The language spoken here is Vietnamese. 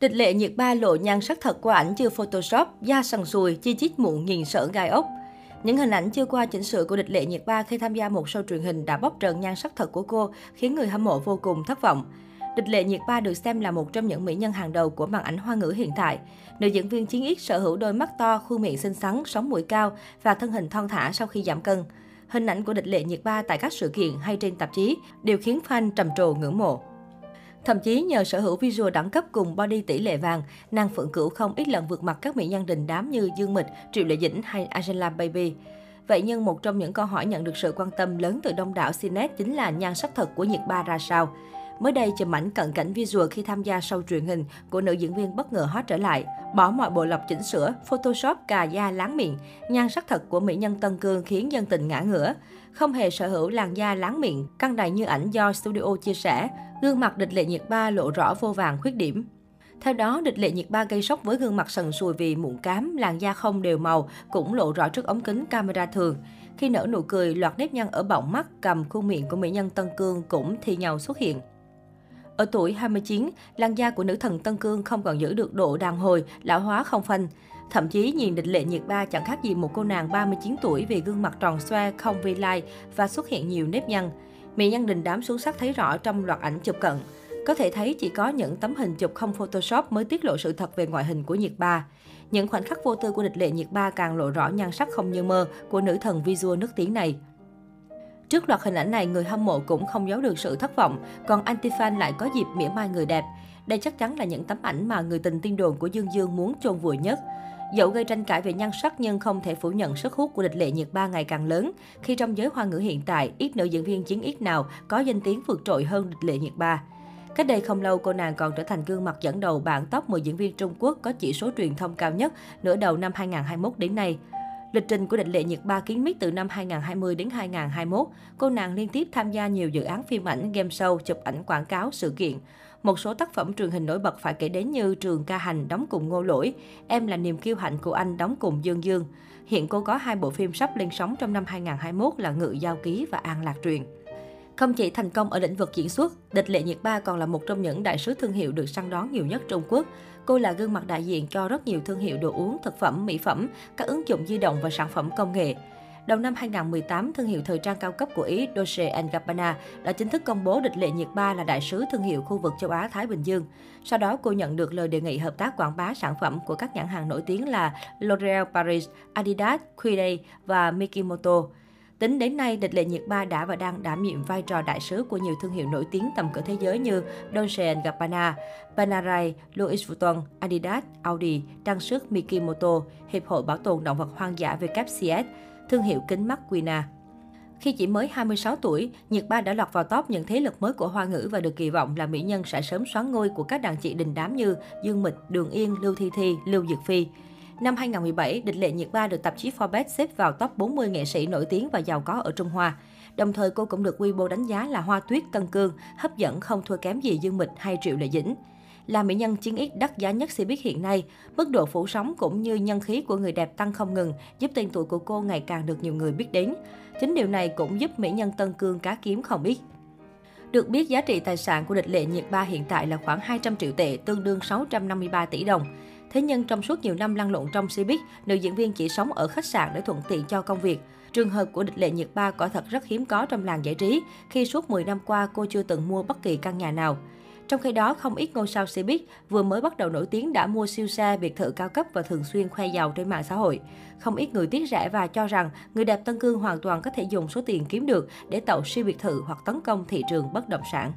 Địch lệ nhiệt ba lộ nhan sắc thật qua ảnh chưa Photoshop, da sần sùi, chi chít mụn nhìn sợ gai ốc. Những hình ảnh chưa qua chỉnh sửa của địch lệ nhiệt ba khi tham gia một show truyền hình đã bóc trần nhan sắc thật của cô, khiến người hâm mộ vô cùng thất vọng. Địch lệ nhiệt ba được xem là một trong những mỹ nhân hàng đầu của màn ảnh hoa ngữ hiện tại. Nữ diễn viên chiến ít sở hữu đôi mắt to, khuôn miệng xinh xắn, sóng mũi cao và thân hình thon thả sau khi giảm cân. Hình ảnh của địch lệ nhiệt ba tại các sự kiện hay trên tạp chí đều khiến fan trầm trồ ngưỡng mộ. Thậm chí nhờ sở hữu visual đẳng cấp cùng body tỷ lệ vàng, nàng Phượng Cửu không ít lần vượt mặt các mỹ nhân đình đám như Dương Mịch, Triệu Lệ Dĩnh hay Angela Baby. Vậy nhưng một trong những câu hỏi nhận được sự quan tâm lớn từ đông đảo Cnet chính là nhan sắc thật của Nhiệt Ba ra sao. Mới đây, chụp ảnh cận cảnh visual khi tham gia show truyền hình của nữ diễn viên bất ngờ hot trở lại. Bỏ mọi bộ lọc chỉnh sửa, Photoshop cà da láng miệng, nhan sắc thật của mỹ nhân Tân Cương khiến dân tình ngã ngửa. Không hề sở hữu làn da láng miệng, căng đầy như ảnh do studio chia sẻ, gương mặt địch lệ nhiệt ba lộ rõ vô vàng khuyết điểm. Theo đó, địch lệ nhiệt ba gây sốc với gương mặt sần sùi vì mụn cám, làn da không đều màu, cũng lộ rõ trước ống kính camera thường. Khi nở nụ cười, loạt nếp nhăn ở bọng mắt, cầm khuôn miệng của mỹ nhân Tân Cương cũng thi nhau xuất hiện. Ở tuổi 29, làn da của nữ thần Tân Cương không còn giữ được độ đàn hồi, lão hóa không phanh. Thậm chí nhìn địch lệ nhiệt ba chẳng khác gì một cô nàng 39 tuổi vì gương mặt tròn xoe, không vi lai và xuất hiện nhiều nếp nhăn. Mỹ nhân đình đám xuống sắc thấy rõ trong loạt ảnh chụp cận. Có thể thấy chỉ có những tấm hình chụp không Photoshop mới tiết lộ sự thật về ngoại hình của Nhiệt Ba. Những khoảnh khắc vô tư của địch lệ Nhiệt Ba càng lộ rõ nhan sắc không như mơ của nữ thần visual nước tiếng này. Trước loạt hình ảnh này, người hâm mộ cũng không giấu được sự thất vọng, còn anti-fan lại có dịp mỉa mai người đẹp. Đây chắc chắn là những tấm ảnh mà người tình tiên đồn của Dương Dương muốn chôn vùi nhất. Dẫu gây tranh cãi về nhan sắc nhưng không thể phủ nhận sức hút của địch lệ nhiệt ba ngày càng lớn, khi trong giới hoa ngữ hiện tại, ít nữ diễn viên chiến ít nào có danh tiếng vượt trội hơn địch lệ nhiệt ba. Cách đây không lâu, cô nàng còn trở thành gương mặt dẫn đầu bảng top 10 diễn viên Trung Quốc có chỉ số truyền thông cao nhất nửa đầu năm 2021 đến nay. Lịch trình của định lệ nhiệt ba kiến miết từ năm 2020 đến 2021, cô nàng liên tiếp tham gia nhiều dự án phim ảnh, game show, chụp ảnh quảng cáo, sự kiện. Một số tác phẩm truyền hình nổi bật phải kể đến như Trường ca hành đóng cùng Ngô Lỗi, Em là niềm kiêu hạnh của anh đóng cùng Dương Dương. Hiện cô có hai bộ phim sắp lên sóng trong năm 2021 là Ngự Giao Ký và An Lạc Truyền. Không chỉ thành công ở lĩnh vực diễn xuất, Địch Lệ Nhiệt Ba còn là một trong những đại sứ thương hiệu được săn đón nhiều nhất Trung Quốc. Cô là gương mặt đại diện cho rất nhiều thương hiệu đồ uống, thực phẩm, mỹ phẩm, các ứng dụng di động và sản phẩm công nghệ. Đầu năm 2018, thương hiệu thời trang cao cấp của Ý Dolce Gabbana đã chính thức công bố địch lệ nhiệt ba là đại sứ thương hiệu khu vực châu Á Thái Bình Dương. Sau đó, cô nhận được lời đề nghị hợp tác quảng bá sản phẩm của các nhãn hàng nổi tiếng là L'Oréal Paris, Adidas, Quiday và Mikimoto. Tính đến nay, địch lệ nhiệt ba đã và đang đảm nhiệm vai trò đại sứ của nhiều thương hiệu nổi tiếng tầm cỡ thế giới như Dolce Gabbana, Panerai, Louis Vuitton, Adidas, Audi, trang sức Mikimoto, Hiệp hội Bảo tồn Động vật Hoang dã WCS, thương hiệu kính mắt Quina. Khi chỉ mới 26 tuổi, Nhiệt Ba đã lọt vào top những thế lực mới của Hoa ngữ và được kỳ vọng là mỹ nhân sẽ sớm xoán ngôi của các đàn chị đình đám như Dương Mịch, Đường Yên, Lưu Thi Thi, Lưu Dược Phi. Năm 2017, Địch Lệ Nhiệt Ba được tạp chí Forbes xếp vào top 40 nghệ sĩ nổi tiếng và giàu có ở Trung Hoa. Đồng thời cô cũng được Weibo đánh giá là hoa tuyết tân cương, hấp dẫn không thua kém gì Dương Mịch hay Triệu Lệ Dĩnh. Là mỹ nhân chiến ít đắt giá nhất Cbiz hiện nay, mức độ phủ sóng cũng như nhân khí của người đẹp tăng không ngừng, giúp tên tuổi của cô ngày càng được nhiều người biết đến. Chính điều này cũng giúp mỹ nhân Tân Cương cá kiếm không ít. Được biết, giá trị tài sản của địch lệ nhiệt ba hiện tại là khoảng 200 triệu tệ, tương đương 653 tỷ đồng. Thế nhưng trong suốt nhiều năm lăn lộn trong Cbiz, nữ diễn viên chỉ sống ở khách sạn để thuận tiện cho công việc. Trường hợp của địch lệ nhiệt ba quả thật rất hiếm có trong làng giải trí, khi suốt 10 năm qua cô chưa từng mua bất kỳ căn nhà nào. Trong khi đó, không ít ngôi sao Cbiz vừa mới bắt đầu nổi tiếng đã mua siêu xe, biệt thự cao cấp và thường xuyên khoe giàu trên mạng xã hội. Không ít người tiếc rẻ và cho rằng người đẹp Tân Cương hoàn toàn có thể dùng số tiền kiếm được để tậu siêu biệt thự hoặc tấn công thị trường bất động sản.